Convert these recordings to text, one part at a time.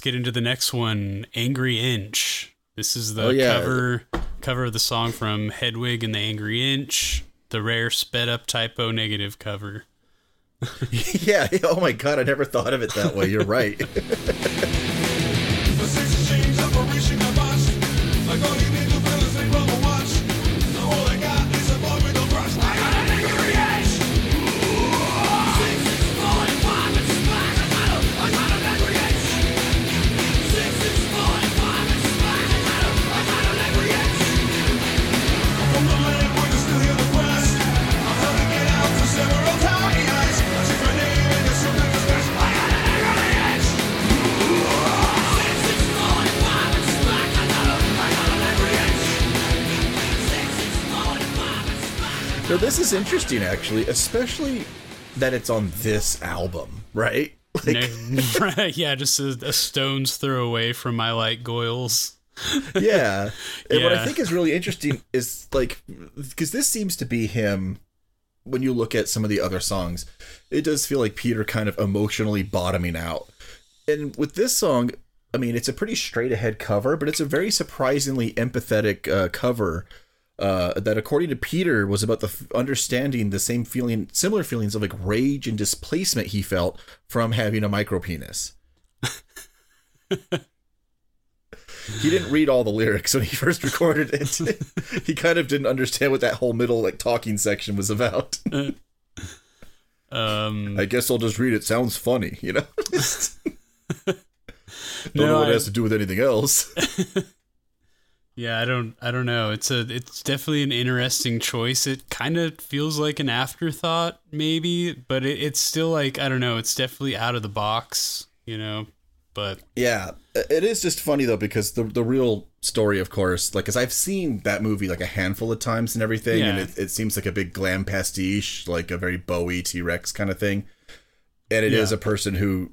So let's get into the next one, Angry Inch. This is the Oh, yeah. cover cover of the song from Hedwig and the Angry Inch, the rare sped up Type O Negative cover. yeah. Oh my god, I never thought of it that way. You're right. So this is interesting, actually, especially that it's on this album, right? Like, yeah, just a, a stone's throw away from my like Goils. yeah. And what I think is really interesting is like because this seems to be him when you look at some of the other songs, it does feel like Peter kind of emotionally bottoming out. And with this song, I mean, it's a pretty straight ahead cover, but it's a very surprisingly empathetic uh, cover. Uh, that according to Peter was about the f- understanding the same feeling, similar feelings of like rage and displacement he felt from having a micro penis. he didn't read all the lyrics when he first recorded it. he kind of didn't understand what that whole middle like talking section was about. Um, I guess I'll just read it. Sounds funny, you know. Don't No, know what I- it has to do with anything else. Yeah, I don't I don't know. It's a it's definitely an interesting choice. It kind of feels like an afterthought maybe, but it, it's still like I don't know, it's definitely out of the box, you know. But Yeah, it is just funny though because the the real story, of course, like, cause I've seen that movie like a handful of times and everything, and it, it seems like a big glam pastiche, like a very Bowie T Rex kind of thing. And it is Yeah. a person who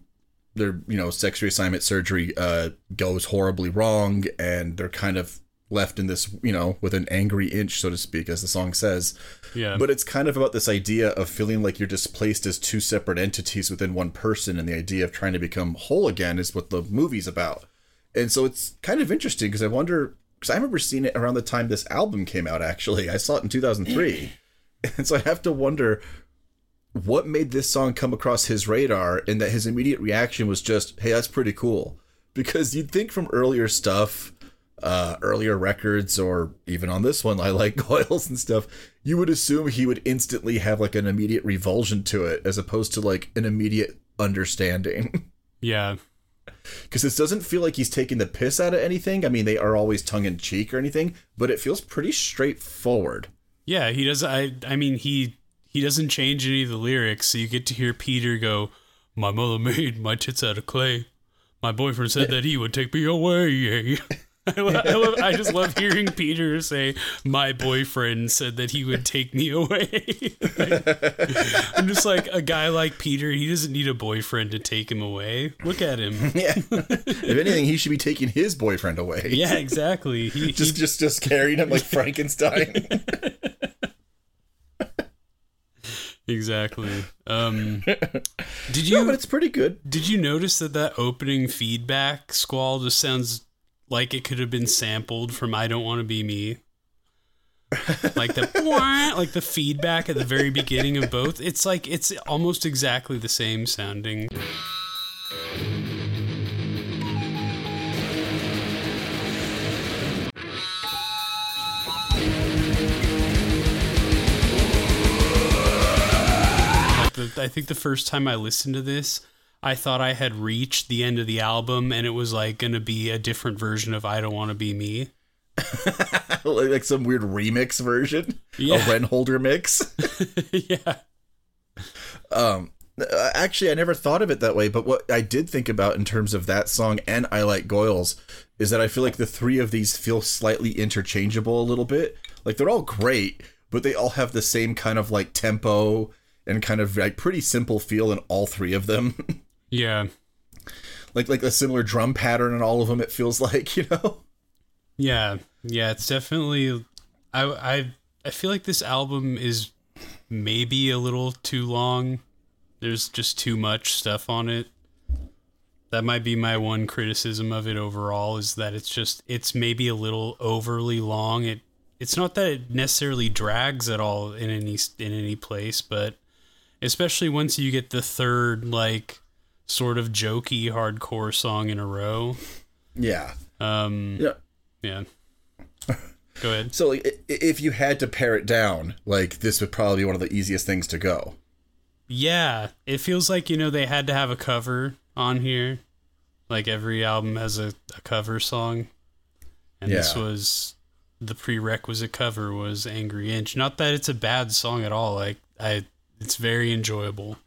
their you know sex reassignment surgery uh goes horribly wrong, and they're kind of left in this you know with an angry inch, so to speak, as the song says. yeah. But it's kind of about this idea of feeling like you're displaced as two separate entities within one person, and the idea of trying to become whole again is what the movie's about. And so it's kind of interesting because I wonder, because I remember seeing it around the time this album came out, actually. I saw it in 2003. and so I have to wonder what made this song come across his radar, and that his immediate reaction was just, hey, that's pretty cool. Because you'd think from earlier stuff, uh, earlier records or even on this one, I like Goils and stuff, you would assume he would instantly have like an immediate revulsion to it as opposed to like an immediate understanding. yeah. Because this doesn't feel like he's taking the piss out of anything. I mean, they are always tongue in cheek or anything, but it feels pretty straightforward. Yeah, he does I I mean he he doesn't change any of the lyrics, so you get to hear Peter go, "My mother made my tits out of clay. My boyfriend said that he would take me away." I, lo- I, love, I just love hearing Peter say, "My boyfriend said that he would take me away." I'm just like a guy like Peter. He doesn't need a boyfriend to take him away. Look at him. Yeah. if anything, he should be taking his boyfriend away. Yeah, exactly. He, Just, he just, just carrying him like Frankenstein. exactly. Um, did no, you but it's pretty good. Did you notice that that opening feedback squall just sounds like it could have been sampled from "I Don't Want to Be Me"? like the like the feedback at the very beginning of both. It's like it's almost exactly the same sounding. Like the, I think the first time I listened to this, I thought I had reached the end of the album and it was like going to be a different version of I Don't Want to Be Me. like, some weird remix version. Yeah. A Renholder mix. yeah. Um, uh, actually, I never thought of it that way. But what I did think about in terms of that song and I Like Goils is that I feel like the three of these feel slightly interchangeable a little bit. Like they're all great, but they all have the same kind of like tempo and kind of like pretty simple feel in all three of them. Yeah. like like a similar drum pattern in all of them. It feels like you know. Yeah. Yeah, it's definitely I I I feel like this album is maybe a little too long. There's just too much stuff on it. that might be my one criticism of it overall is that it's just it's maybe a little overly long. It it's not that it necessarily drags at all in any in any place, but especially once you get the third like sort of jokey hardcore song in a row. Yeah. Um Yeah. yeah. Go ahead. So like, if you had to pare it down, like this would probably be one of the easiest things to go. Yeah, it feels like you know they had to have a cover on here. Like every album has a, a cover song, and this was the prerequisite cover was Angry Inch. Not that it's a bad song at all. Like I, it's very enjoyable.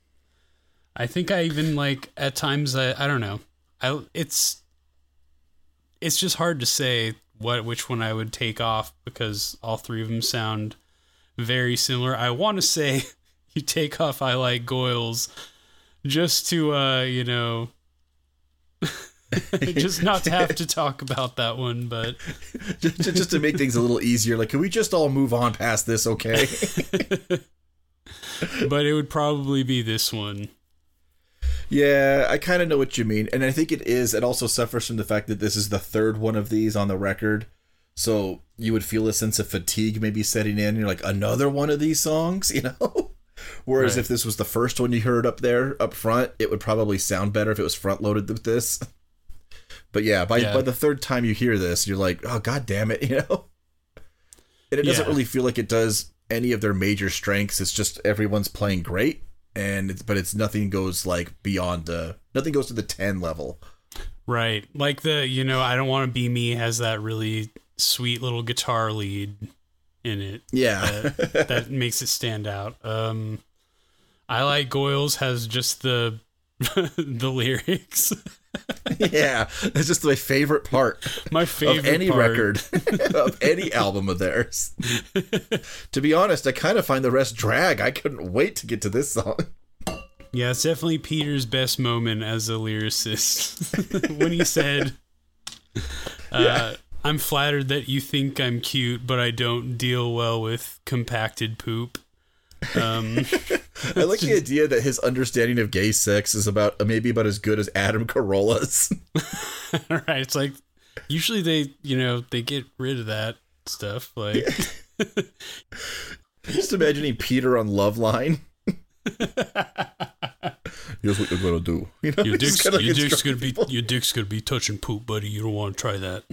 I think I even like at times I I don't know. I it's it's just hard to say what which one I would take off because all three of them sound very similar. I want to say you take off I like Goils just to uh, you know just not to have to talk about that one, but just, just to make things a little easier. Like, can we just all move on past this, okay? but it would probably be this one. Yeah, I kind of know what you mean, and I think it is. It also suffers from the fact that this is the third one of these on the record, so you would feel a sense of fatigue maybe setting in. You're like, another one of these songs, you know. Whereas Right. if this was the first one you heard up there up front, it would probably sound better if it was front loaded with this. But yeah, by Yeah. by the third time you hear this, you're like, oh god damn it, you know. And it doesn't Yeah. really feel like it does any of their major strengths. It's just everyone's playing great, and it's but it's nothing goes like beyond the nothing goes to the ten level. Right. Like the, you know, I don't want to be me has that really sweet little guitar lead in it. Yeah, that, that makes it stand out. Um, I like Goils has just the the lyrics. yeah. It's just my favorite part My favorite of any part. record of any album of theirs. to be honest, I kind of find the rest drag. I couldn't wait to get to this song. Yeah, it's definitely Peter's best moment as a lyricist when he said, uh, "I'm flattered that you think I'm cute, but I don't deal well with compacted poop." Um, I like the idea that his understanding of gay sex is about maybe about as good as Adam Carolla's. right? It's like usually they, you know, they get rid of that stuff. Like, Just imagining Peter on Loveline. Here's what you're gonna do. You know, your dick's, kinda your dick's gonna be your dick's gonna be touching poop, buddy. You don't want to try that.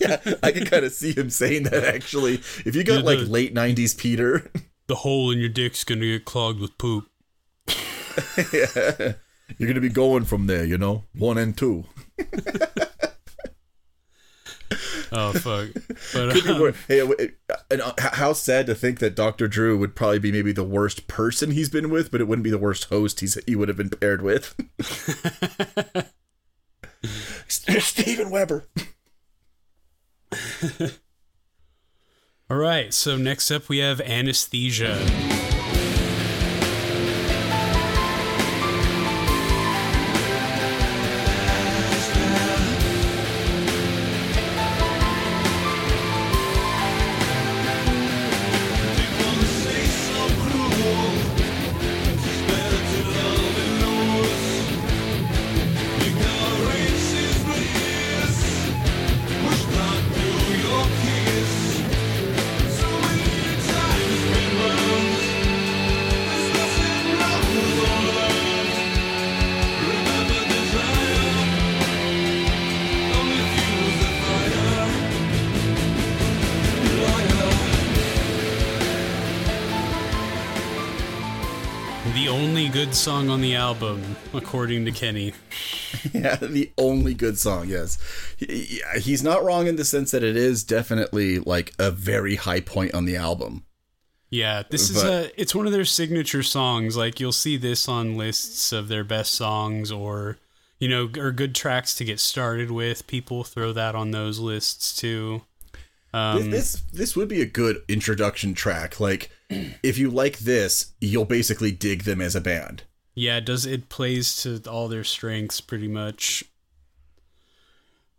yeah, I can kind of see him saying that actually. If you got Yeah, like the- late '90s Peter, The hole in your dick's gonna get clogged with poop. yeah, you're gonna be going from there. You know, one and two. Oh fuck! But um, hey, and uh, how sad to think that Dr. Drew would probably be maybe the worst person he's been with, but it wouldn't be the worst host he's he would have been paired with. Steven Weber. All right. So next up we have anesthesia. According to Kenny. Yeah, the only good song, yes. He, he's not wrong in the sense that it is definitely like a very high point on the album. Yeah, this is But- a it's one of their signature songs. Like you'll see this on lists of their best songs or you know, or good tracks to get started with. People throw that on those lists too. Um, this, this this would be a good introduction track. Like, if you like this, you'll basically dig them as a band. Yeah, it does it plays to all their strengths pretty much.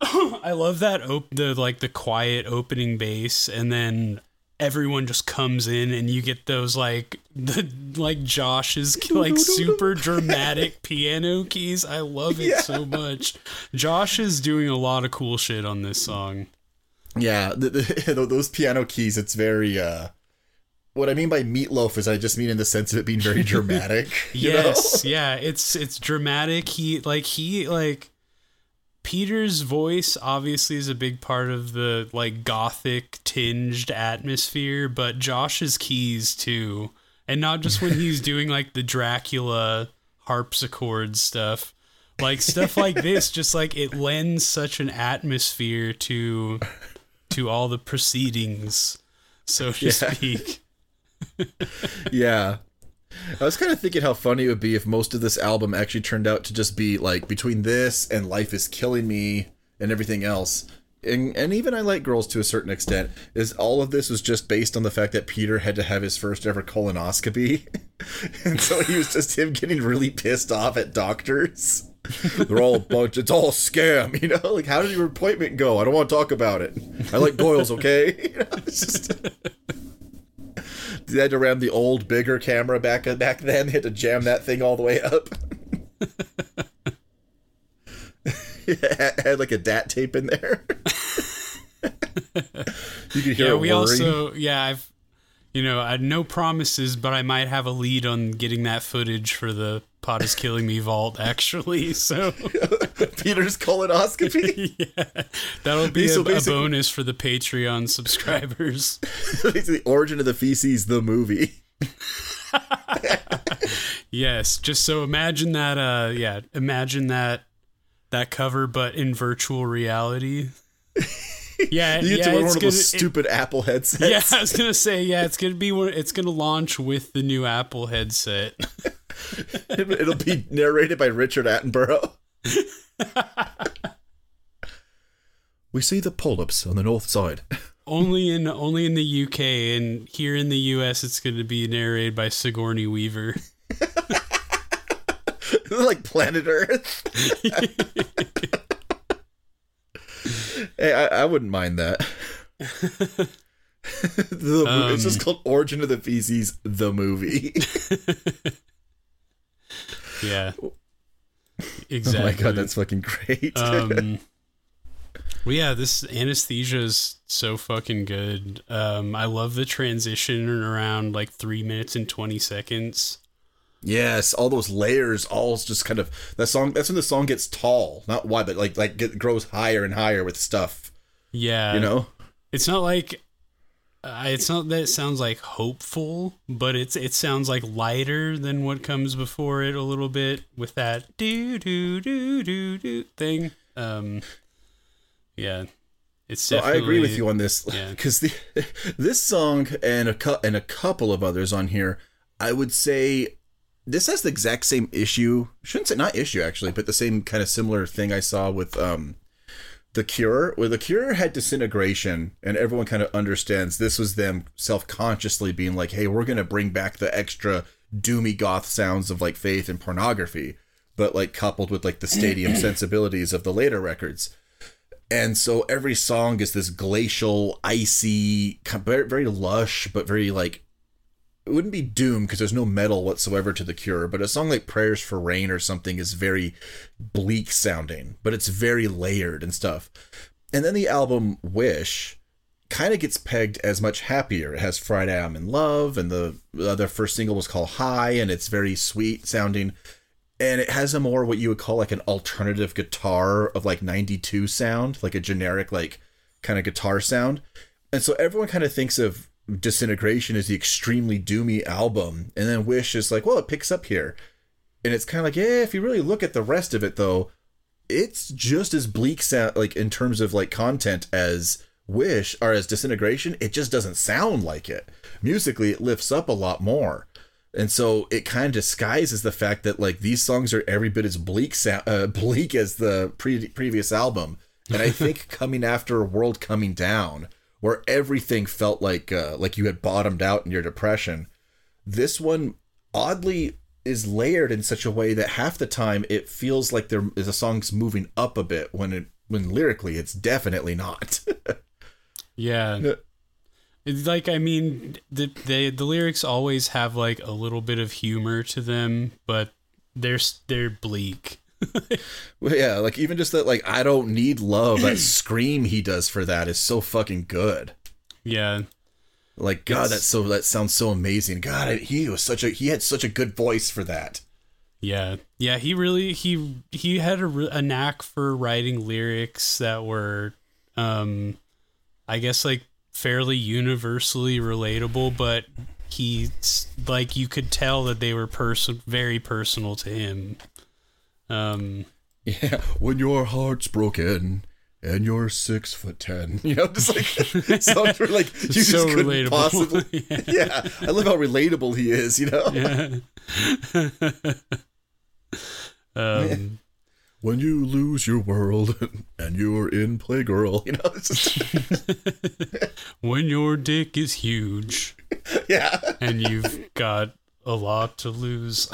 I love that op- the like the quiet opening bass and then everyone just comes in and you get those like the like Josh's like super dramatic piano keys. I love it Yeah. so much. Josh is doing a lot of cool shit on this song. Yeah, the, the, those piano keys. It's very. uh What I mean by meatloaf is I just mean in the sense of it being very dramatic. you know? Yes, yeah, it's it's dramatic. He like he like Peter's voice obviously is a big part of the like gothic tinged atmosphere, but Josh's keys too. And not just when he's doing like the Dracula harpsichord stuff. Like stuff like this just like it lends such an atmosphere to to all the proceedings, so to Yeah. speak. Yeah. I was kind of thinking how funny it would be if most of this album actually turned out to just be like between this and Life is Killing Me and everything else. And, and even I Like Girls to a certain extent, is all of this was just based on the fact that Peter had to have his first ever colonoscopy. and so he was just him getting really pissed off at doctors. They're all a bunch, it's all a scam, you know? Like, how did your appointment go? I don't want to talk about it. I like Doyle's, okay? You know, it's just. They had to ram the old, bigger camera back back then. They had to jam that thing all the way up. it had like a DAT tape in there. you could hear yeah, we whirring. also yeah, I've you know, I had no promises, but I might have a lead on getting that footage for the pot is killing me vault actually. So Peter's colonoscopy. yeah, that'll be So a, a bonus for the Patreon subscribers. the origin of the feces, the movie. yes, just so imagine that uh yeah, imagine that that cover but in virtual reality. Yeah, You get yeah, to wear it's one of gonna, those it- stupid Apple headsets. yeah, I was gonna say, yeah, it's gonna be one. It's gonna launch with the new Apple headset. It'll be narrated by Richard Attenborough. we see the polyps on the north side. only in only in the UK and here in the US it's going to be narrated by Sigourney Weaver. like planet Earth. hey, I, I wouldn't mind that. the, it's just um, called Origin of the Feces, the movie. Yeah. oh Exactly. my god, that's fucking great. um well, yeah, this anesthesia is so fucking good. Um, I love the transition around like three minutes and twenty seconds. yes, all those layers, all just kind of that song. That's when the song gets tall, not wide, but like like it grows higher and higher with stuff. Yeah, You know, it's not like uh, it's not that it sounds like hopeful, but it's it sounds like lighter than what comes before it a little bit with that do do do do do thing. Um, yeah, it's So I agree with you on this yeah. because the this song and a cou- and a couple of others on here, I would say this has the exact same issue. Shouldn't say not issue actually, but the same kind of similar thing I saw with um the Cure, where the Cure had disintegration, and everyone kind of understands this was them self consciously being like, "Hey, we're gonna bring back the extra doomy goth sounds of like Faith and pornography." But like coupled with like the stadium sensibilities of the later records, and so every song is this glacial, icy, very, very lush, but very like it wouldn't be doom because there's no metal whatsoever to the Cure. But a song like Prayers for Rain or something is very bleak sounding, but it's very layered and stuff. And then the album Wish kind of gets pegged as much happier. It has Friday I'm in Love, and the the other first single was called High, and it's very sweet sounding and it has a more what you would call like an alternative guitar of like 92 sound like a generic like kind of guitar sound and so everyone kind of thinks of disintegration is the extremely doomy album and then wish is like well it picks up here. And it's kind of like yeah if you really look at the rest of it though it's just as bleak sound like in terms of like content as wish or as disintegration. It just doesn't sound like it. Musically it lifts up a lot more. And so it kind of disguises the fact that like these songs are every bit as bleak sound, uh, bleak as the pre- previous album. And I think coming after World Coming Down, where everything felt like uh, like you had bottomed out in your depression, this one oddly is layered in such a way that half the time it feels like there is a song's moving up a bit when it when lyrically it's definitely not. Yeah. It's like I mean, the the the lyrics always have like a little bit of humor to them, but they're they're bleak. Well, yeah, like even just that, like I don't need love. That scream he does for that is so fucking good. Yeah, Like God, It's- that's so that sounds so amazing. God, he was such a he had such a good voice for that. yeah, yeah. He really he he had a, a knack for writing lyrics that were, um, I guess like fairly universally relatable, but he's like you could tell that they were person very personal to him. Um, Yeah, when your heart's broken and you're six foot ten, you know, just like songs were like you just so couldn't relatable. possibly. yeah, I love how relatable he is. You know, um, when you lose your world and you're in Playgirl, you know, just, when your dick is huge yeah, and you've got a lot to lose.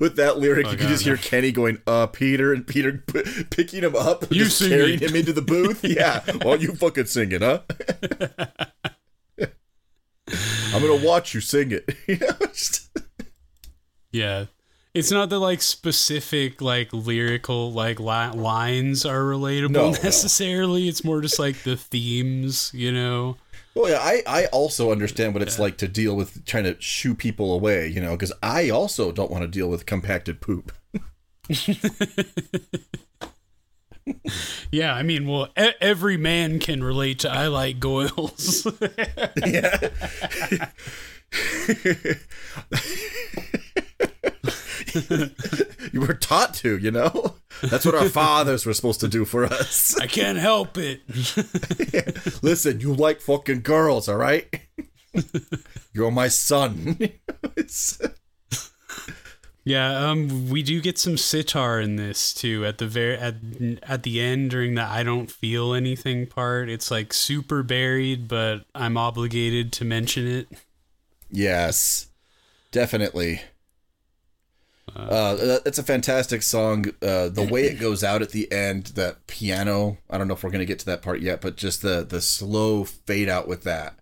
With that lyric, you Oh, can God, just hear. Kenny going, "Uh, Peter," and Peter p- picking him up, and You just sing carrying him into the booth. Yeah, well, you fucking sing it, huh? I'm gonna watch you sing it. You know, just- yeah. It's not that like specific like lyrical like li- lines are relatable No, no. necessarily. It's more just like the themes, you know. Well, yeah, I, I also understand what it's like to deal with trying to shoo people away, you know, because I also don't want to deal with compacted poop. Yeah, I mean, well, e- every man can relate to I like goils. Yeah. you were taught to, you know? That's what our fathers were supposed to do for us. I can't help it. Listen, you like fucking girls, all right? You're my son. It's- Yeah, um, we do get some sitar in this too. At the very at at the end during the I don't feel anything part, it's like super buried, but I'm obligated to mention it. yes, definitely. Uh, that's a fantastic song. Uh, the way it goes out at the end, that piano. I don't know if we're gonna get to that part yet, but just the the slow fade out with that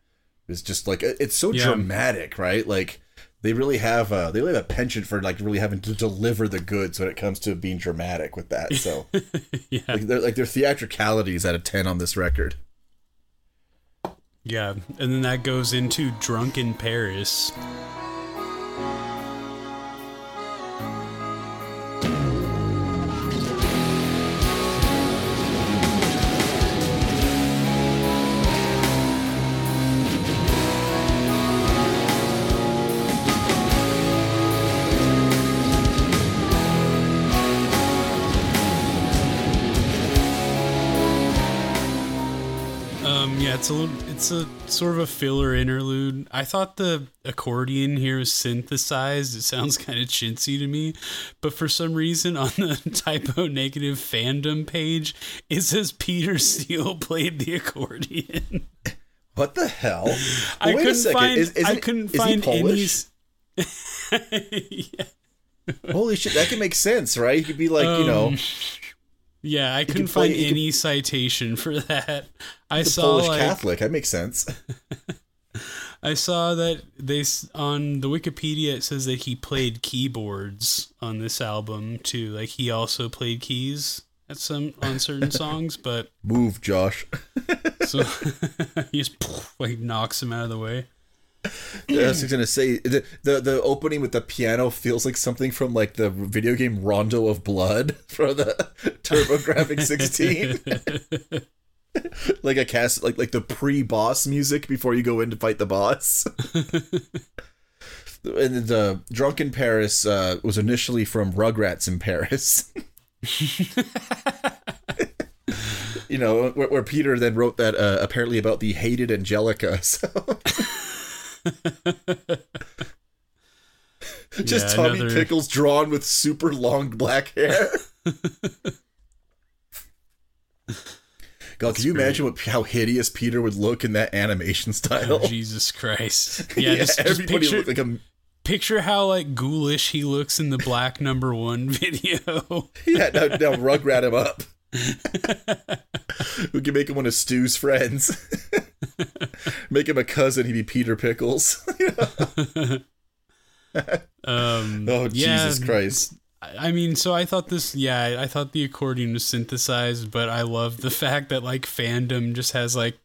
is just like it's so Yeah. dramatic, right? Like they really have a they really have a penchant for like really having to deliver the goods when it comes to being dramatic with that. So Yeah, like they're like their theatricality is at a ten on this record. yeah, and then that goes into Drunken Paris. It's a little, it's a sort of a filler interlude. I thought the accordion here was synthesized. It sounds kind of chintzy to me, but for some reason on the Type O Negative fandom page, it says Peter Steele played the accordion. What the hell? I Wait a couldn't second. find, Is- I couldn't is find any. Yeah. Holy shit, that can make sense, right? He could be like, you know, Um, Yeah, I couldn't find could- any citation for that. I the saw Polish like Catholic. That makes sense. I saw that they on the Wikipedia it says that he played keyboards on this album too. Like he also played keys at some on certain songs, but Move, Josh. so he just like knocks him out of the way. I was gonna say the, the the opening with the piano feels like something from like the video game Rondo of Blood for the TurboGrafx 16. like a cast like like the pre-boss music before you go in to fight the boss. and the Drunken Paris uh, was initially from Rugrats in Paris. you know, where, where Peter then wrote that uh, apparently about the hated Angelica. So just Yeah, Tommy another- Pickles drawn with super long black hair. God, can you great. imagine what, how hideous Peter would look in that animation oh, style? Oh, Jesus Christ! Yeah, just, just everybody picture like a picture how like ghoulish he looks in the black number one video. yeah. Now, now Rugrat him up. we can make him one of Stu's friends. make him a cousin. He'd be Peter Pickles. Um, oh yeah, Jesus Christ! I mean, so I thought this, yeah, I thought the accordion was synthesized, but I love the fact that like fandom just has like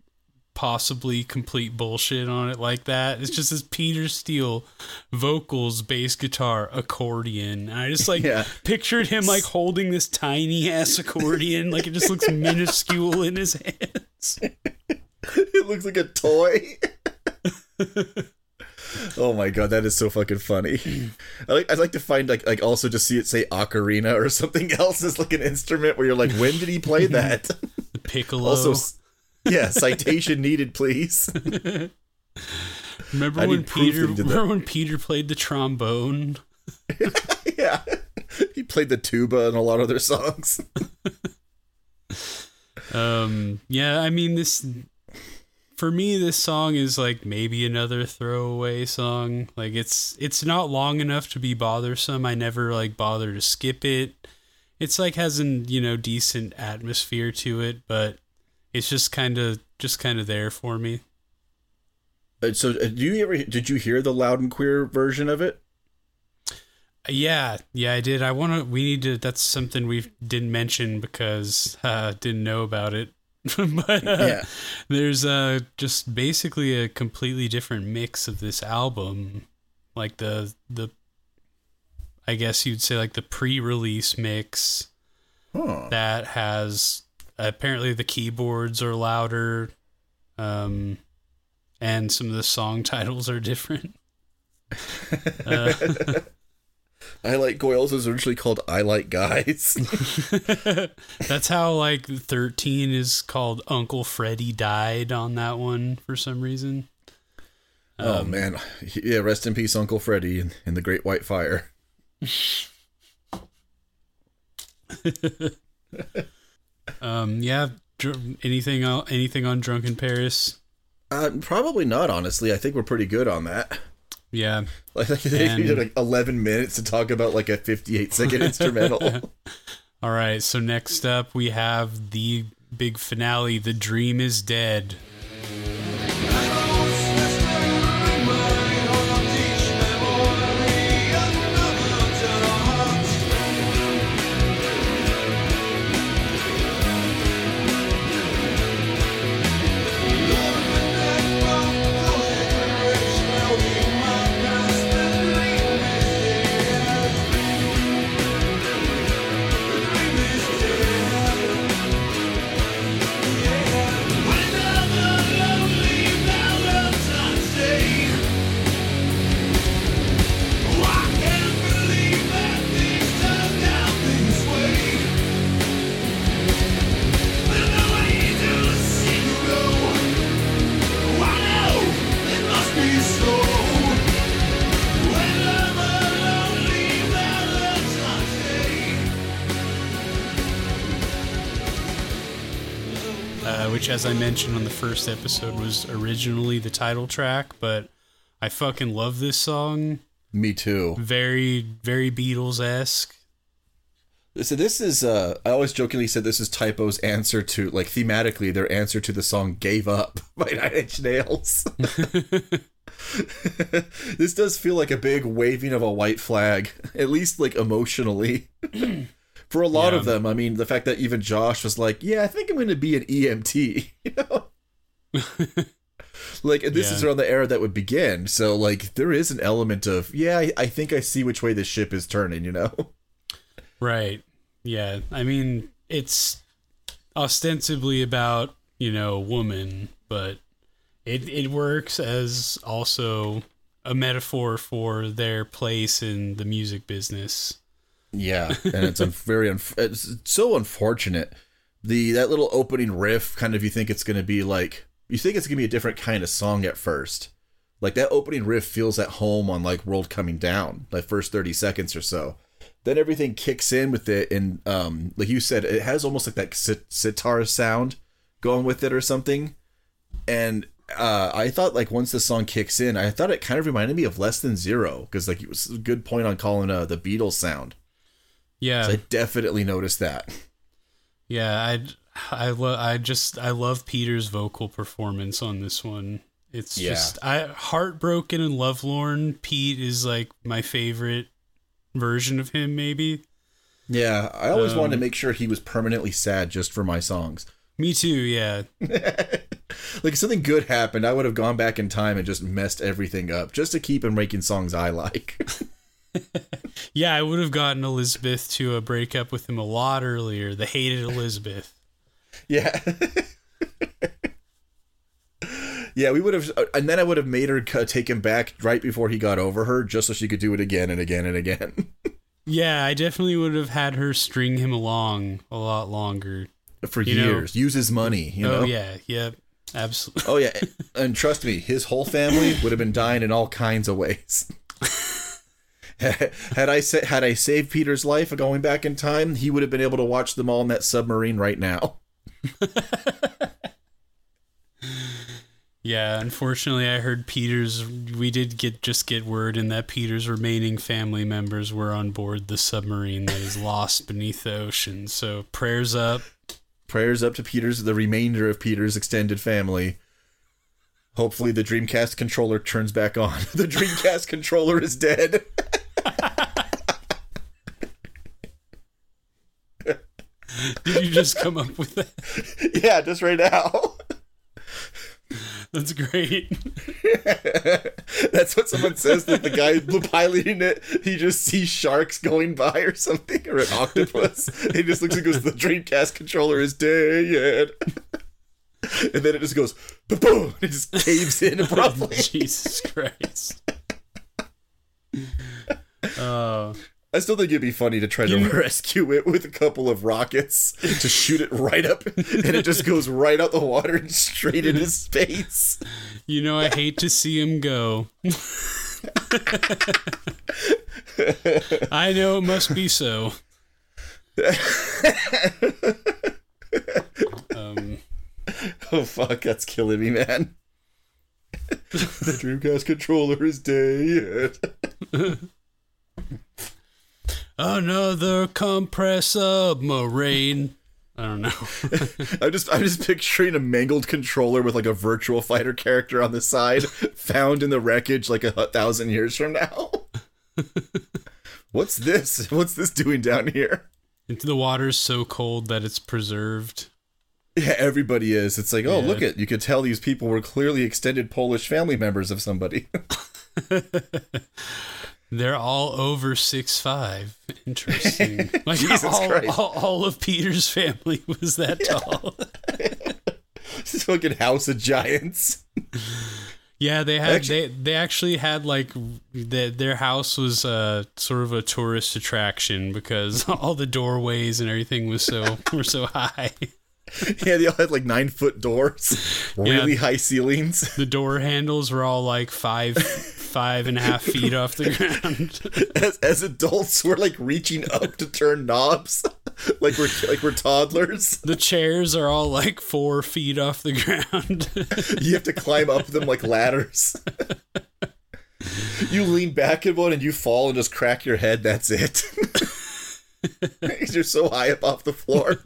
possibly complete bullshit on it like that. It's just this Peter Steele vocals, bass guitar, accordion. And I just like Yeah. pictured him like holding this tiny ass accordion, like it just looks minuscule in his hands. it looks like a toy. oh my god, that is so fucking funny. I like, I'd like to find like like also just see it say ocarina or something else as like an instrument where you're like, when did he play that? The piccolo. also, yeah, citation needed, please. remember I when Peter that he did that. remember when Peter played the trombone? yeah, he played the tuba in a lot of their songs. Um, yeah, I mean this for me this song is like maybe another throwaway song. Like it's it's not long enough to be bothersome. I never like bother to skip it. It's like has an, you know, decent atmosphere to it, but it's just kind of just kind of there for me. Uh, So, uh, do you ever did you hear the loud and queer version of it? Yeah, yeah, I did. I want to. We need to. That's something we didn't mention because uh, didn't know about it. but uh, Yeah. there's uh just basically a completely different mix of this album, like the the. I guess you'd say like the pre-release mix Huh. that has apparently the keyboards are louder, um, and some of the song titles are different. Uh, I like Goils was originally called I Like Guys. That's how like 13 is called Uncle Freddy died on that one for some reason. oh man, yeah. Rest in peace, Uncle Freddy, in, in the Great White Fire. Um yeah, dr- anything anything on Drunken Paris? Uh, probably not. Honestly, I think we're pretty good on that. Yeah. Like they And- did like eleven minutes to talk about like a fifty-eight second instrumental. All right, so next up we have the big finale, The Dream is Dead. As I mentioned on the first episode, was originally the title track. But I fucking love this song. Me too. Very, very Beatles esque. So this is uh I always jokingly said this is Type O's answer to like thematically their answer to the song Gave Up by Nine Inch Nails. this does feel like a big waving of a white flag, at least like emotionally. For a lot Yeah. of them, I mean, the fact that even Josh was like, "Yeah, I think I'm going to be an EMT," you know. like this Yeah. is around the era that would begin, so like there is an element of, "Yeah, I, I think I see which way the ship is turning," you know. Right. Yeah. I mean, it's ostensibly about, you know, a woman, but it it works as also a metaphor for their place in the music business. Yeah, and it's un- very unf- it's so unfortunate. The that little opening riff, kind of, you think it's going to be like you think it's going to be a different kind of song at first. Like that opening riff feels at home on like World Coming Down, like first thirty seconds or so. Then everything kicks in with it, and um, like you said, it has almost like that sit- sitar sound going with it or something. And uh, I thought like once the song kicks in, I thought it kind of reminded me of Less Than Zero because like it was a good point on calling uh, the Beatles sound. Yeah. So I definitely noticed that. Yeah, I I love I just I love Peter's vocal performance on this one. It's Yeah. just I heartbroken and lovelorn. Pete is like my favorite version of him. Maybe Yeah, I always wanted to Um, make sure he was permanently sad just for my songs. me too. Yeah, Like if something good happened, I would have gone back in time and just messed everything up just to keep him making songs I like. yeah. I would have gotten Elizabeth to a breakup with him a lot earlier. The hated Elizabeth. yeah. yeah, we would have, uh, and then I would have made her take him back right before he got over her, just so she could do it again and again and again Yeah, I definitely would have had her string him along a lot longer. for You know- years. Use his money, you oh, know. Oh yeah, yep, absolutely. Oh yeah, and trust me, his whole family would have been dying in all kinds of ways. had I sa- had I saved Peter's life going back in time, he would have been able to watch them all in that submarine right now. Yeah, unfortunately, I heard Peter's. We did get just get word in that Peter's remaining family members were on board the submarine that is lost beneath the ocean. So prayers up. Prayers up to Peter's, the remainder of Peter's extended family. Hopefully, the Dreamcast controller turns back on. The Dreamcast controller is dead. Did you just come up with that? yeah, just right now. That's great. That's what someone says that the guy piloting it, he just sees sharks going by or something, or an octopus. he just looks and goes, the Dreamcast controller is dead. and then it just goes, boom, it just caves in abruptly. Jesus Christ. Uh, I still think it'd be funny to try to rescue it with a couple of rockets to shoot it right up, and it just goes right out the water and straight into space. you know, I hate to see him go. I know it must be so. Um, Oh fuck, that's killing me, man. the Dreamcast controller is dead. another compressed submarine. I don't know. I'm just I'm just picturing a mangled controller with like a Virtua Fighter character on the side, found in the wreckage like a thousand years from now. What's this? What's this doing down here? Into the water's so cold that it's preserved. Yeah, everybody is. It's like, oh, Yeah. look at you could tell these people were clearly extended Polish family members of somebody. They're all over six five. Interesting. Like Jesus all, all, all of Peter's family was that tall. this fucking house of giants. Yeah, they had Actu- they they actually had like the, their house was uh sort of a tourist attraction because all the doorways and everything was so were so high. Yeah, they all had like nine foot doors, really high ceilings. The door handles were all like five five and a half feet off the ground. As, as adults, we're like reaching up to turn knobs, like we're like we're toddlers. The chairs are all like four feet off the ground. You have to climb up them like ladders. you lean back in one and you fall and just crack your head. That's it. You're so high up off the floor.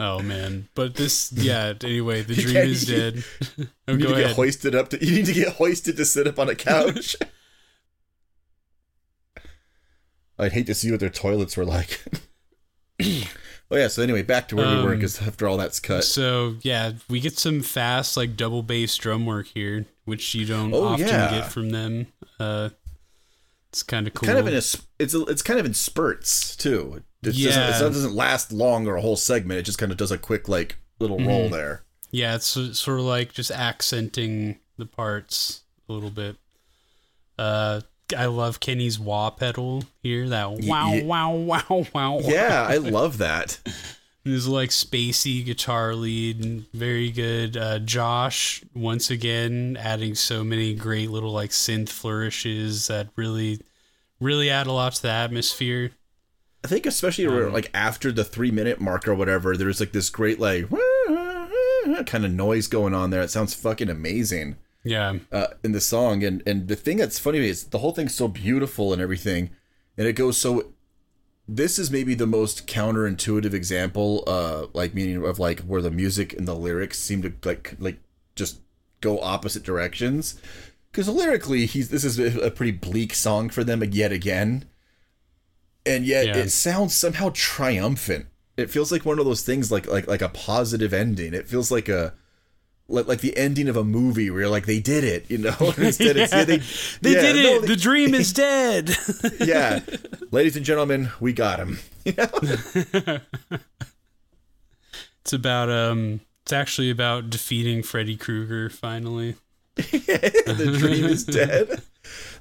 Oh man! But this, yeah. Anyway, the dream is dead. oh, You need to get ahead. hoisted up to. You need to get hoisted to sit up on a couch. I'd hate to see what their toilets were like. oh yeah. So anyway, back to where we were Um, because after all that's cut. So yeah, we get some fast like double bass drum work here, which you don't Oh, often yeah. get from them. Uh, it's kind of cool. Kind of in a. It's a, it's kind of in spurts too. It doesn't, Yeah. it doesn't last long or a whole segment. It just kind of does a quick like little roll Mm-hmm. there. yeah, it's sort of like just accenting the parts a little bit. Uh, I love Kenny's wah pedal here. That wow ye- wow wow wow. Yeah, I love that. There's like spacey guitar lead, and very good. Uh, Josh once again adding so many great little like synth flourishes that really, really add a lot to the atmosphere. I think especially Um, like after the three minute mark or whatever, there's like this great like kind of noise going on there. It sounds fucking amazing Yeah, uh, in the song. And and the thing that's funny is the whole thing's so beautiful and everything, and it goes so this is maybe the most counterintuitive example, uh, like meaning of like where the music and the lyrics seem to like like just go opposite directions. Because lyrically, he's this is a pretty bleak song for them yet again, and yet Yeah. it sounds somehow triumphant. It feels like one of those things, like like like a positive ending. It feels like a like, like the ending of a movie where you're like they did it, you know. Instead, it's yeah, they They yeah, did it. no, they- the dream is dead. yeah, ladies and gentlemen, we got him. it's about um. It's actually about defeating Freddy Krueger finally. the dream is dead.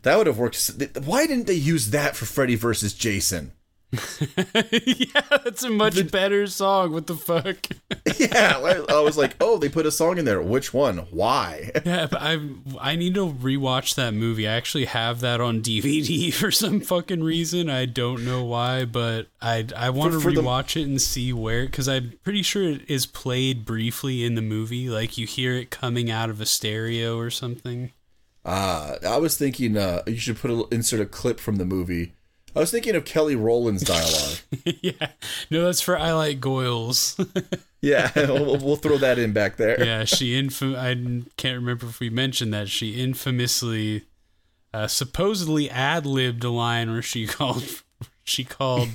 That would have worked. Why didn't they use that for Freddy versus Jason? yeah, that's a much better song. What the fuck? Yeah, I I was like, oh, they put a song in there. Which one? Why? Yeah, but I I need to rewatch that movie. I actually have that on DVD for some fucking reason. I don't know why, but I I want to for the- rewatch it and see where because I'm pretty sure it is played briefly in the movie. Like you hear it coming out of a stereo or something. Ah, I was thinking uh, you should put a insert a clip from the movie. I was thinking of Kelly Rowland's dialogue. yeah, no, that's for I like Goils. yeah, we'll, we'll throw that in back there. yeah, she infam- I can't remember if we mentioned that she infamously, uh, supposedly ad libbed a line where she called she called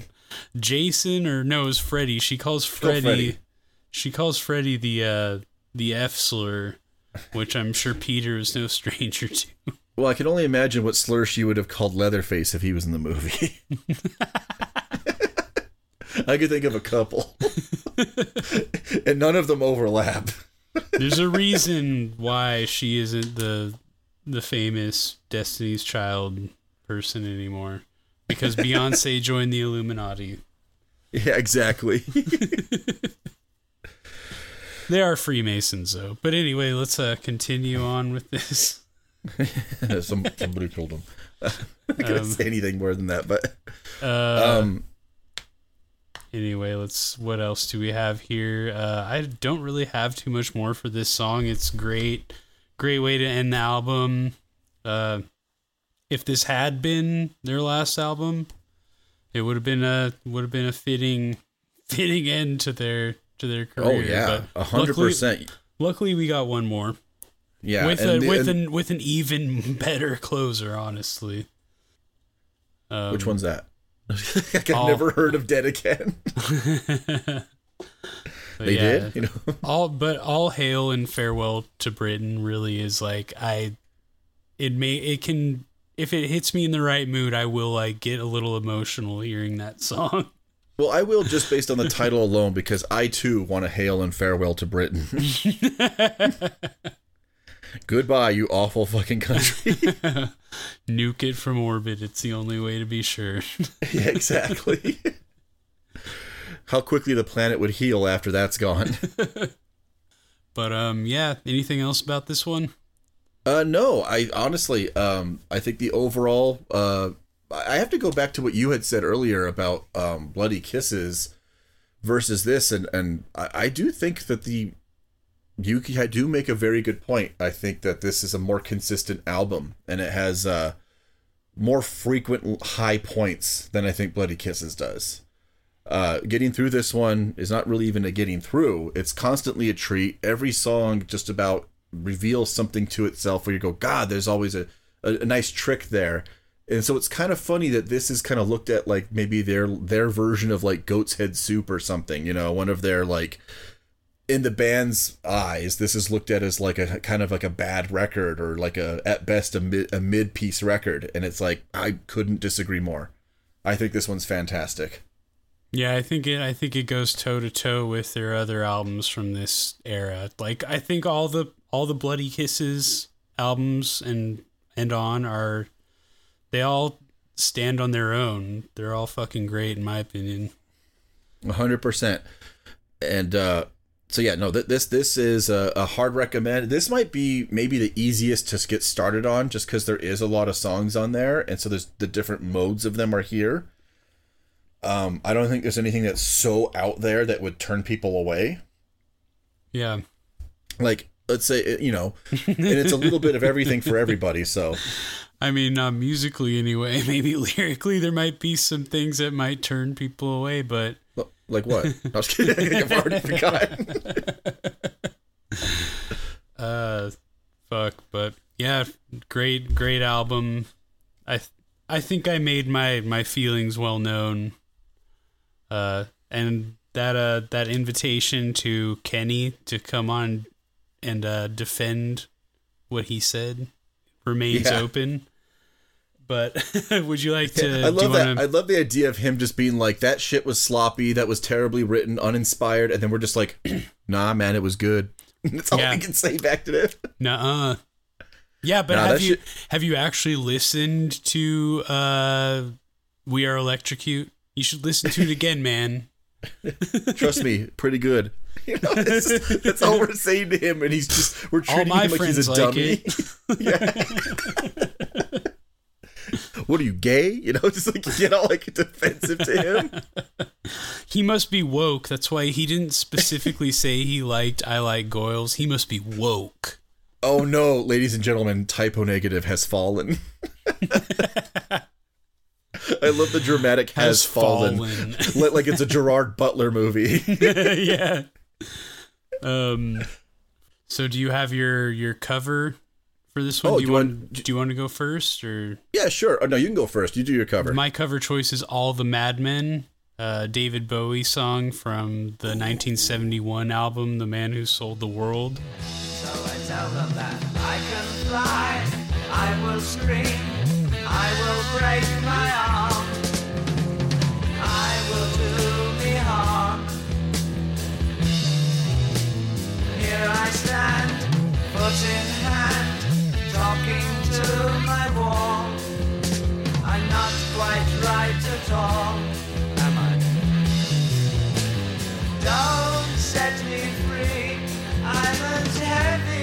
Jason or no, it was Freddy. She calls Freddy, Freddy. She calls Freddy the uh, the F slur, which I'm sure Peter is no stranger to. Well, I can only imagine what slur she would have called Leatherface if he was in the movie. I could think of a couple, and none of them overlap. There's a reason why she isn't the the famous Destiny's Child person anymore. Because Beyonce joined the Illuminati. Yeah, exactly. They are Freemasons, though. But anyway, let's uh, continue on with this. Some, somebody told him. I'm not gonna say anything more than that, but Uh, um, anyway, let's. What else do we have here? Uh, I don't really have too much more for this song. It's great, great way to end the album. Uh, if this had been their last album, it would have been a would have been a fitting fitting end to their to their career. oh yeah, hundred luckily- percent. Luckily, we got one more. Yeah, with a the- with an with an even better closer, honestly. Um, which one's that? I've all- never heard of Dead Again. They yeah, did, you know. all but all hail and farewell to Britain really is like I. It may it can if it hits me in the right mood, I will like get a little emotional hearing that song. Well, I will just based on the title alone because I too want to hail and farewell to Britain. Goodbye, you awful fucking country. Nuke it from orbit. It's the only way to be sure. yeah, exactly. How quickly the planet would heal after that's gone. but um, yeah. Anything else about this one? Uh, no, I honestly, um, I think the overall, uh, I have to go back to what you had said earlier about um, Bloody Kisses versus this, and and I, I do think that the you do make a very good point. I think that this is a more consistent album, and it has uh, more frequent high points than I think Bloody Kisses does. Uh, getting through this one is not really even a getting through. It's constantly a treat. Every song just about reveals something to itself where you go, God, there's always a, a, a nice trick there. And so it's kind of funny that this is kind of looked at like maybe their their version of like goat's head soup or something, you know, one of their like in the band's eyes, this is looked at as like a kind of like a bad record or like a at best a mid a mid piece record. And it's like I couldn't disagree more. I think this one's fantastic. Yeah, I think it. I think it goes toe to toe with their other albums from this era. Like, I think all the all the Bloody Kisses albums and and on are they all stand on their own. They're all fucking great in my opinion. A hundred percent. And uh, so yeah, no, th- this this is a, a hard recommend. This might be maybe the easiest to get started on, just because there is a lot of songs on there, and so there's the different modes of them are here. Um, I don't think there's anything that's so out there that would turn people away. Yeah, Like let's say you know, and it's a little bit of everything for everybody. So I mean, not musically anyway. Maybe lyrically, there might be some things that might turn people away, but like what? I was kidding. I've already forgotten. uh, fuck. But yeah, great, great album. I, th- I think I made my my feelings well known. Uh, and that uh that invitation to Kenny to come on and uh defend what he said remains Yeah. open. But would you like to? I love that. wanna- I love the idea of him just being like, "That shit was sloppy. That was terribly written, uninspired," and then we're just like, "Nah, man, it was good." That's all Yeah. we can say back to them. Nuh-uh. Yeah, but Nah, have you shit- have you actually listened to uh We Are Electrocute? You should listen to it again, man. Trust me, pretty good. You know, just- that's all we're saying to him, and he's just we're treating him like he's a like dummy. it. What are you gay? You know, just like you get all like defensive to him. He must be woke. That's why he didn't specifically say he liked I like Goils. He must be woke. Oh no, ladies and gentlemen, Type O Negative has fallen. I love the dramatic has, Has fallen. fallen. Like it's a Gerard Butler movie. yeah. Um so do you have your your cover for this one? Oh, do you do want want- do you want to go first or yeah, sure. Oh, no, you can go first. You do your cover. My cover choice is All the Madmen, uh, David Bowie song from the 1971 album The Man Who Sold the World. So I tell them that I can fly, I will scream, I will break my arm, I will do me harm. Here I stand, foot in hand, talking to my wall. I'm not quite right at all, am I? Don't set me free. I'm as heavy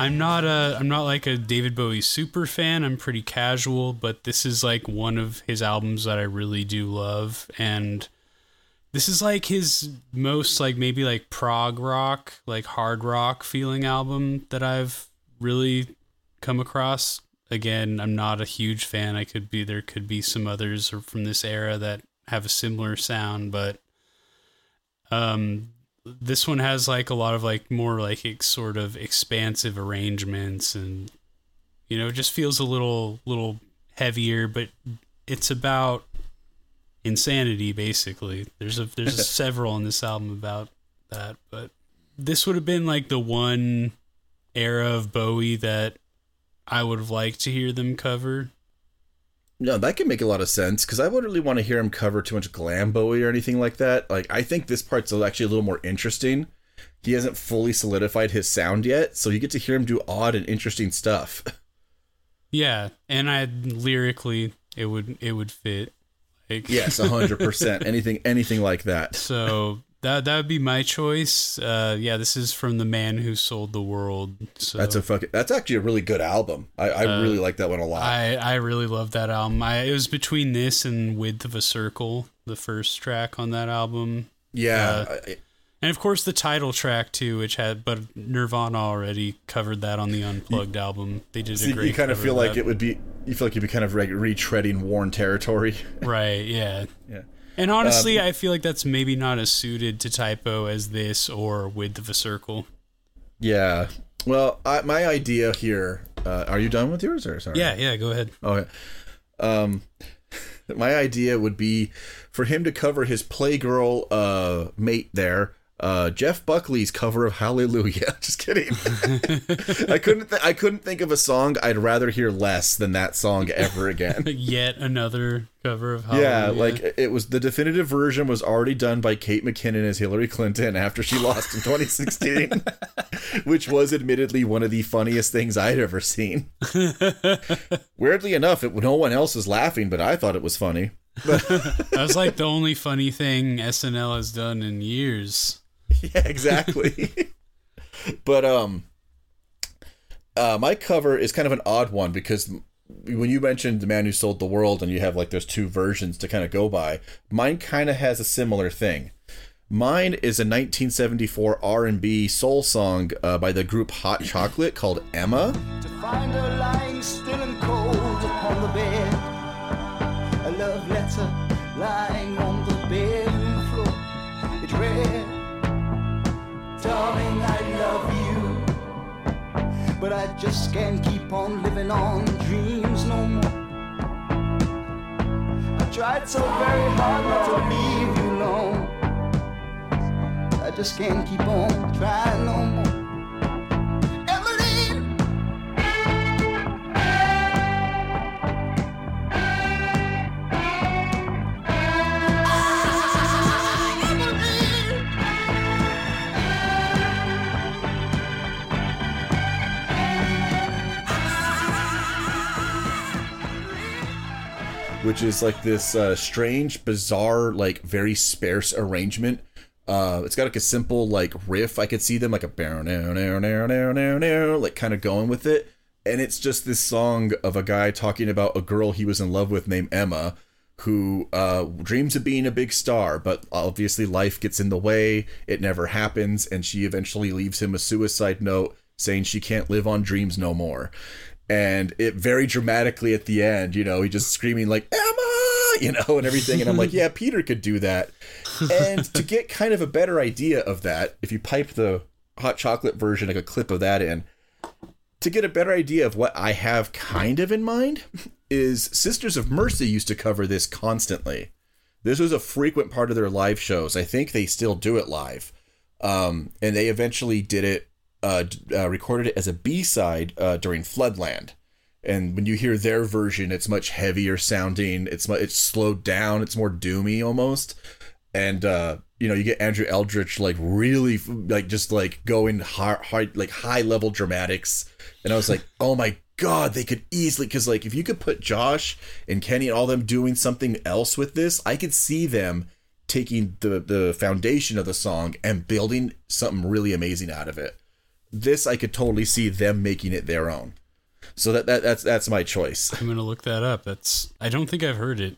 I'm not a I'm not like a David Bowie super fan. I'm pretty casual, but this is like one of his albums that I really do love and this is like his most like maybe like prog rock, like hard rock feeling album that I've really come across. Again, I'm not a huge fan. I could be there could be some others from this era that have a similar sound, but um this one has like a lot of like more like ex- sort of expansive arrangements and you know it just feels a little little heavier but it's about insanity basically. There's a there's several on this album about that but this would have been like the one era of Bowie that I would have liked to hear them cover No, that can make a lot of sense because I wouldn't really want to hear him cover too much glam Bowie or anything like that. Like, I think this part's actually a little more interesting. He hasn't fully solidified his sound yet, so you get to hear him do odd and interesting stuff. yeah and I lyrically it would it would fit like yes, hundred percent. Anything, anything like that. So that that would be my choice. Uh, yeah, this is from the man who sold the world. So That's a fucking. That's actually a really good album. I, I really like that one a lot. I I really love that album. I it was between this and Width of a Circle, the first track on that album, yeah, uh, I- and of course the title track too, which had but Nirvana already covered that on the Unplugged album. They did See, a great. you kind of feel like it would be. You feel like you'd be kind of like retreading worn territory. right. Yeah. Yeah. And honestly, Um, I feel like that's maybe not as suited to Type O as this or Width of a Circle. Yeah. Well, I, my idea here. Uh, are you done with yours, or sorry? Yeah. Yeah. Go ahead. Okay. Um, my idea would be for him to cover his playgirl uh mate there, uh, Jeff Buckley's cover of Hallelujah. Just kidding. I couldn't. Th- I couldn't think of a song I'd rather hear less than that song ever again. Yet another cover of Hallelujah. Yeah, like it was the definitive version was already done by Kate McKinnon as Hillary Clinton after she lost in 2016, which was admittedly one of the funniest things I'd ever seen. Weirdly enough, it no one else was laughing, but I thought it was funny. that was like the only funny thing SNL has done in years. Yeah, exactly. but um, uh, my cover is kind of an odd one because when you mentioned the man who sold the world, and you have like there's two versions to kind of go by, mine kind of has a similar thing. Mine is a 1974 R&B soul song uh, by the group Hot Chocolate called Emma. But I just can't keep on living on dreams no more. I tried so very hard not to leave you alone. I just can't keep on trying no more. Which is like this uh, strange, bizarre, like very sparse arrangement. Uh, it's got like a simple like riff. I could see them like a bow now now now now now now like kind of going with it, and it's just this song of a guy talking about a girl he was in love with named Emma, who uh, dreams of being a big star, but obviously life gets in the way. It never happens, and she eventually leaves him a suicide note saying she can't live on dreams no more. And it very dramatically at the end, you know, he just screaming like Emma, you know, and everything. And I'm like, yeah, Peter could do that. And to get kind of a better idea of that, if you pipe the hot chocolate version, like a clip of that in, to get a better idea of what I have kind of in mind, is Sisters of Mercy used to cover this constantly. This was a frequent part of their live shows. I think they still do it live. Um, and they eventually did it, uh, uh, recorded it as a B side uh, during Floodland. And when you hear their version, it's much heavier sounding. It's it's slowed down. It's more doomy almost. And uh, you know, you get Andrew Eldritch like really like just like going high, high like high level dramatics. And I was like, oh my god, they could easily because like if you could put Josh and Kenny and all them doing something else with this, I could see them taking the the foundation of the song and building something really amazing out of it. This I could totally see them making it their own. So that, that that's that's my choice. I'm gonna look that up. That's I don't think I've heard it.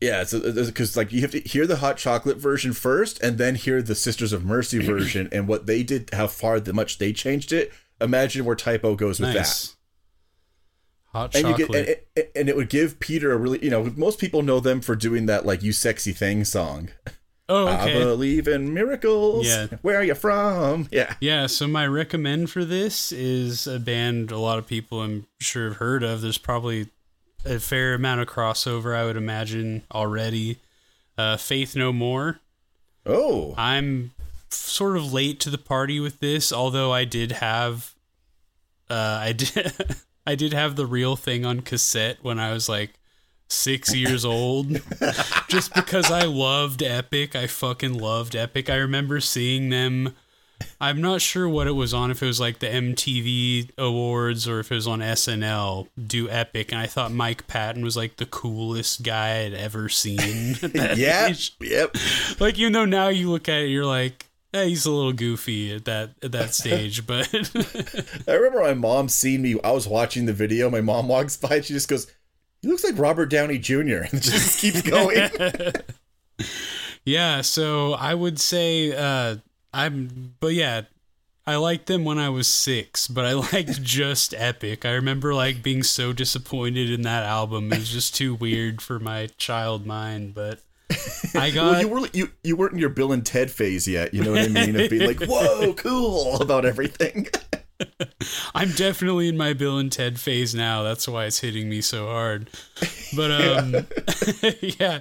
Yeah, it's because like you have to hear the hot chocolate version first, and then hear the Sisters of Mercy version, and what they did, how far, the much they changed it. Imagine where Type O goes with Nice. Hot that. And chocolate. you get and, and it would give Peter a really, you know, most people know them for doing that like "You Sexy Thing" song. oh, okay. I believe in miracles. Yeah. Where are you from? Yeah. Yeah, so my recommend for this is a band a lot of people I'm sure have heard of. There's probably a fair amount of crossover, I would imagine, already. Uh, Faith No More. Oh. I'm sort of late to the party with this, although I did have, uh, I did, I did have the real thing on cassette when I was like six years old, just because I loved Epic. I fucking loved Epic. I remember seeing them. I'm not sure what it was on, if it was like the MTV awards or if it was on SNL, do Epic. And I thought Mike Patton was like the coolest guy I'd ever seen. Yeah. age Yep. like even though now you look at it you're like eh, he's a little goofy at that at that stage but I remember my mom seeing me. I was watching the video. My mom walks by. and She just goes, "He looks like Robert Downey Jr." And just keeps going. yeah so i would say uh i'm but yeah i liked them when i was six but i liked just epic i remember like being so disappointed in that album it was just too weird for my child mind but i got well, you were you you weren't in your Bill and Ted phase yet. You know what I mean? Of being like, "Whoa, cool" about everything. I'm definitely in my Bill and Ted phase now. That's why it's hitting me so hard. But um yeah.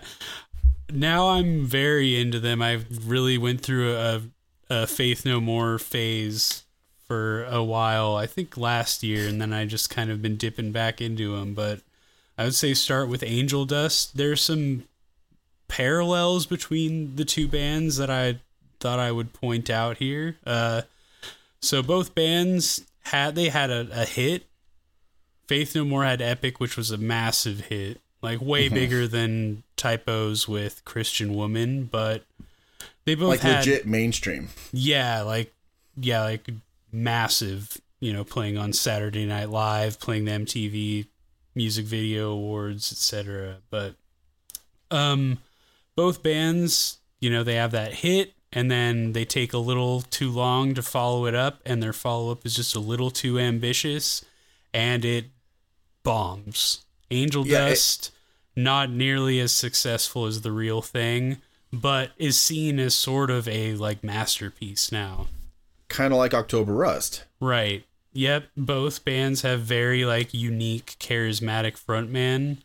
Now I'm very into them. I really went through a a Faith No More phase for a while. I think last year, and then I just kind of been dipping back into them. But I would say start with Angel Dust. There's some parallels between the two bands that I thought I would point out here. Uh, so both bands had they had a, a hit. Faith No More had Epic, which was a massive hit, like way Mm-hmm. bigger than Type O's with Christian Woman, but they both like had legit mainstream. yeah, like yeah, like massive, you know, playing on Saturday Night Live, playing the MTV Music Video Awards, etc. But um both bands, you know, they have that hit and then they take a little too long to follow it up and their follow-up is just a little too ambitious and it bombs. Angel Yeah, it- Dust not nearly as successful as the real thing, but is seen as sort of a like masterpiece now. Kind of like October Rust. Right. Yep, both bands have very like unique charismatic frontman.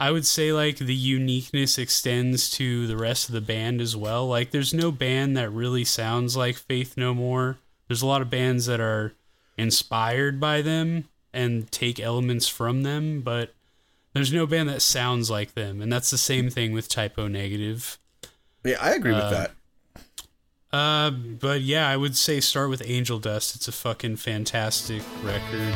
I would say like the uniqueness extends to the rest of the band as well. Like there's no band that really sounds like Faith No More. There's a lot of bands that are inspired by them and take elements from them, but there's no band that sounds like them. And that's the same thing with Type O Negative. Yeah, I agree with that. Uh, but yeah, I would say start with Angel Dust. It's a fucking fantastic record.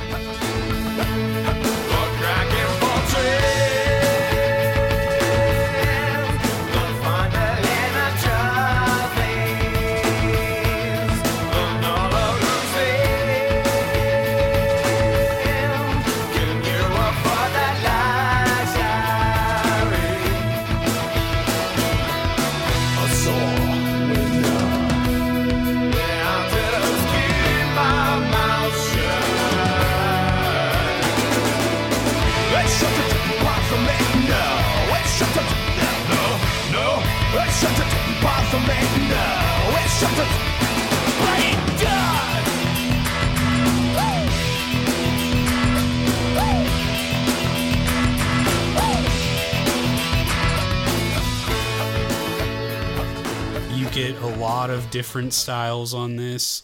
Get a lot of different styles on this.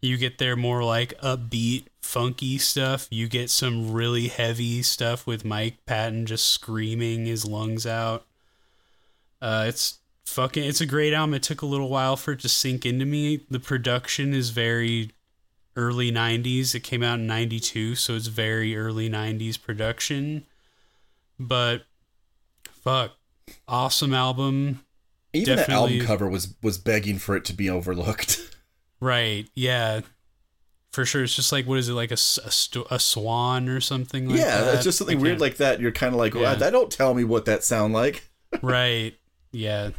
You get their more like upbeat, funky stuff. You get some really heavy stuff with Mike Patton just screaming his lungs out. Uh, it's fucking. It's a great album. It took a little while for it to sink into me. The production is very early '90s. It came out in '92, so it's very early '90s production. But fuck, awesome album. Even the album cover was was begging for it to be overlooked. Right. Yeah. For sure. It's just like what is it like a, a, a swan or something like yeah, that? it's just something I weird can't- like that. You're kind of like, Yeah. well, that don't tell me what that sound like. right. Yeah. What,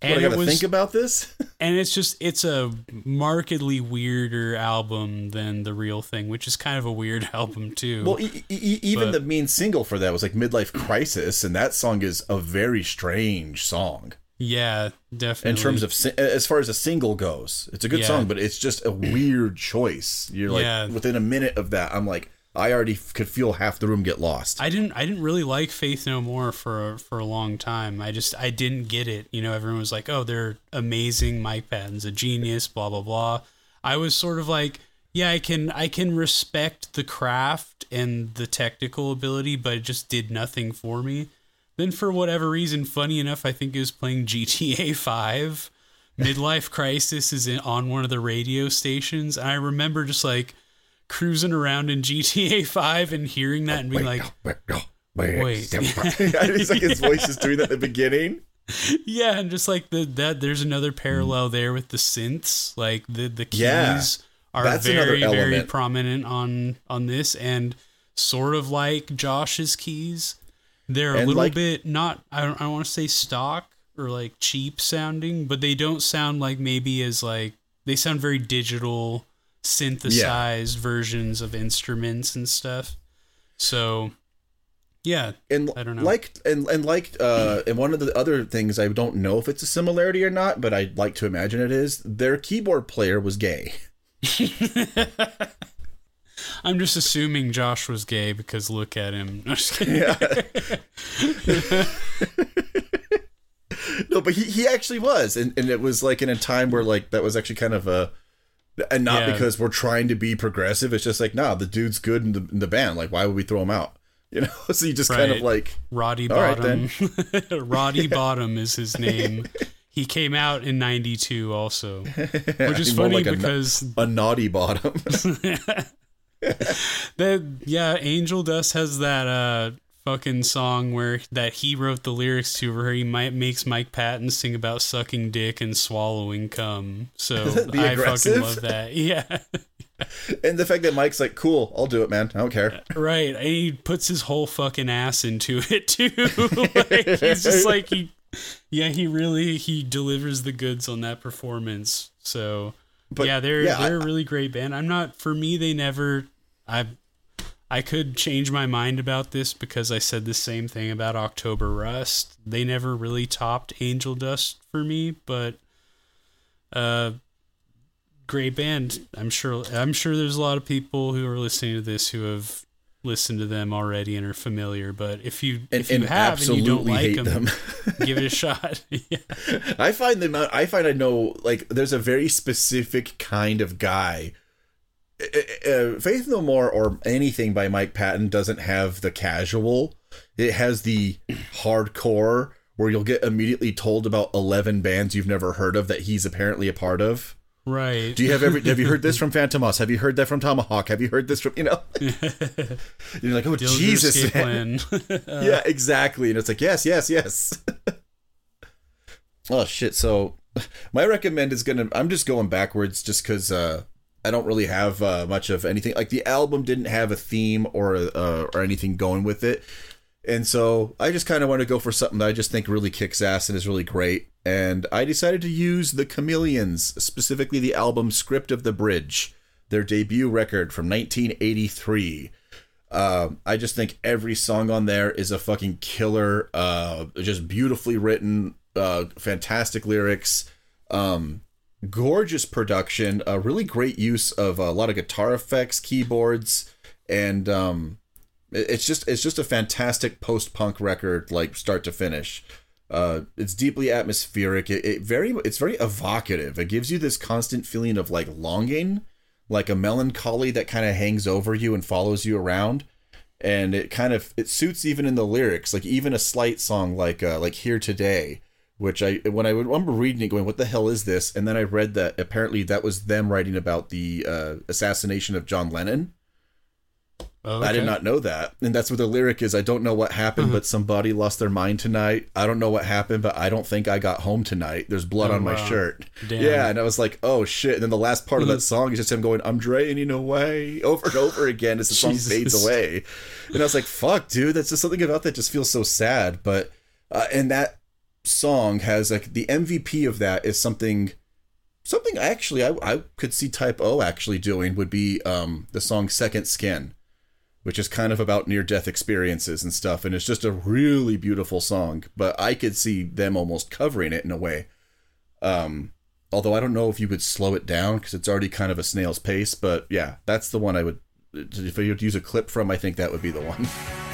And I gotta was think about this. and it's just it's a markedly weirder album than the real thing, which is kind of a weird album too. well, e- e- even But- the main single for that was like Midlife Crisis, and that song is a very strange song yeah, definitely. in terms of as far as a single goes. It's a good Yeah. song, but it's just a weird choice. You're like Yeah. within a minute of that, I'm like, I already f- could feel half the room get lost. I didn't I didn't really like Faith No More for for a long time. I just I didn't get it. You know, everyone was like, "Oh, they're amazing. Mike Patton's a genius." Blah blah blah. I was sort of like, "Yeah, I can I can respect the craft and the technical ability, but it just did nothing for me." Then for whatever reason, funny enough, I think it was playing GTA Five. Midlife Crisis is in, on one of the radio stations, and I remember just like cruising around in GTA Five and hearing that and being like, wait, no, wait, Wait. it's like his voice is doing that at the beginning. Yeah, and just like the that there's another parallel hmm. there with the synths. Like the the keys Yeah, are very very prominent on on this and sort of like Josh's keys. They're a little like- bit not I don't I don't want to say stock or like cheap sounding, but they don't sound like maybe as like they sound very digital synthesized versions of instruments and stuff. So yeah, and I don't know. like and and like uh and one of the other things I don't know if it's a similarity or not, but I'd like to imagine it is. Their keyboard player was gay. I'm just assuming Josh was gay because look at him. No, kidding. No, but he, he actually was, and, and it was like in a time where like that was actually kind of a, and not Yeah. because we're trying to be progressive. It's just like, nah, the dude's good in the in the band. Like, why would we throw him out? You know, so you just kind of like, Roddy All right, Bottum. Roddy Bottum is his name. He came out in '92 also, which is funny like a because a naughty bottom. that yeah, Angel Dust has that uh fucking song where that he wrote the lyrics to where he might makes Mike Patton sing about sucking dick and swallowing cum. So I aggressive? fucking love that. Yeah. and the fact that Mike's like, cool, I'll do it, man. I don't care. Right, and he puts his whole fucking ass into it too. like, he's just like he, yeah, he really he delivers the goods on that performance. So, But, yeah, they're yeah, they're a really great band. I'm not for me. They never. I I could change my mind about this because I said the same thing about October Rust. They never really topped Angel Dust for me, but uh great band. I'm sure I'm sure there's a lot of people who are listening to this who have listened to them already and are familiar, but if you And, if you and have and you don't like them, them. give it a shot. yeah. I find them. I find I know like there's a very specific kind of guy. Uh, uh, Faith No More or anything by Mike Patton doesn't have the casual. It has the hardcore where you'll get immediately told about eleven bands you've never heard of that he's apparently a part of. Right. Do you have every? have you heard this from Fantomas? Have you heard that from Tomahawk? Have you heard this from you know? You're like, oh Jesus, man. Yeah, exactly. And it's like, yes, yes, yes. oh shit. So my recommend is gonna I'm just going backwards just because uh I don't really have uh, much of anything. Like the album didn't have a theme or uh, or anything going with it. And so I just kind of want to go for something that I just think really kicks ass and is really great. And I decided to use the Chameleons, specifically the album Script of the Bridge, their debut record from 1983. Um, I just think every song on there is a fucking killer. Uh, just beautifully written, uh, fantastic lyrics, um, gorgeous production, a really great use of a lot of guitar effects, keyboards, and um, it's just it's just a fantastic post punk record, like start to finish. Uh, it's deeply atmospheric. It, it very it's very evocative. It gives you this constant feeling of like longing, like a melancholy that kind of hangs over you and follows you around. And it kind of it suits even in the lyrics, like even a slight song like uh, like here today, which I when I remember reading it, going, "What the hell is this?" And then I read that apparently that was them writing about the uh, assassination of John Lennon. Oh, I did not know that. And that's what the lyric is. I don't know what happened, but somebody lost their mind tonight. I don't know what happened, but I don't think I got home tonight. There's blood Oh, on my wow. shirt. Damn. Yeah, and I was like, oh shit. And then the last part of that song is just him going, I'm draining away over and over again as the song fades away. And I was like, fuck, dude, that's just something about that just feels so sad. But, uh, and that song has like the MVP of that is something something actually I, I could see type o actually doing would be um the song second skin which is kind of about near death experiences and stuff and it's just a really beautiful song but i could see them almost covering it in a way um although i don't know if you would slow it down because it's already kind of a snail's pace but yeah that's the one i would if I would use a clip from i think that would be the One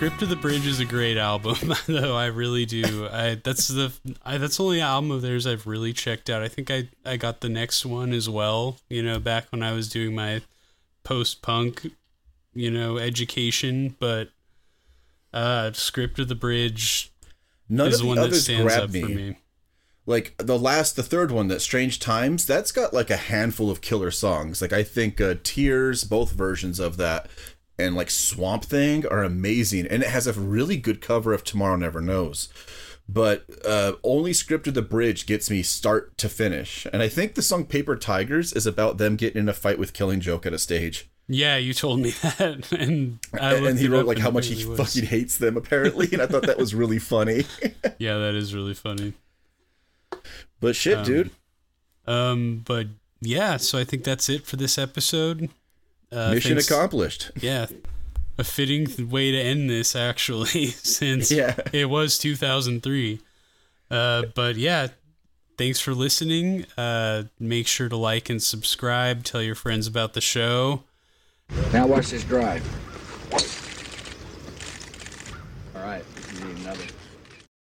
Script of the Bridge is a great album, though I really do. I that's the I, that's the only album of theirs I've really checked out. I think I I got the next one as well. You know, back when I was doing my post punk, you know, education. But uh, Script of the Bridge none is of the one that stands up me. for me. like the last the third one that strange times that's got like a handful of killer songs like i think uh, tears both versions of that and like swamp thing are amazing and it has a really good cover of tomorrow never knows but uh, only scripted the bridge gets me start to finish and i think the song paper tigers is about them getting in a fight with killing joke at a stage Yeah, you told me that, and I and, he wrote like how much he was. fucking hates them apparently and i thought that was really funny Yeah, that is really funny. but shit dude Um, but yeah, so I think that's it for this episode. Uh, mission thanks- accomplished Yeah, a fitting th- way to end this actually, since Yeah. it was 2003. Uh, but yeah, thanks for listening. Uh, make sure to like and subscribe. Tell your friends about the show. Now watch this drive.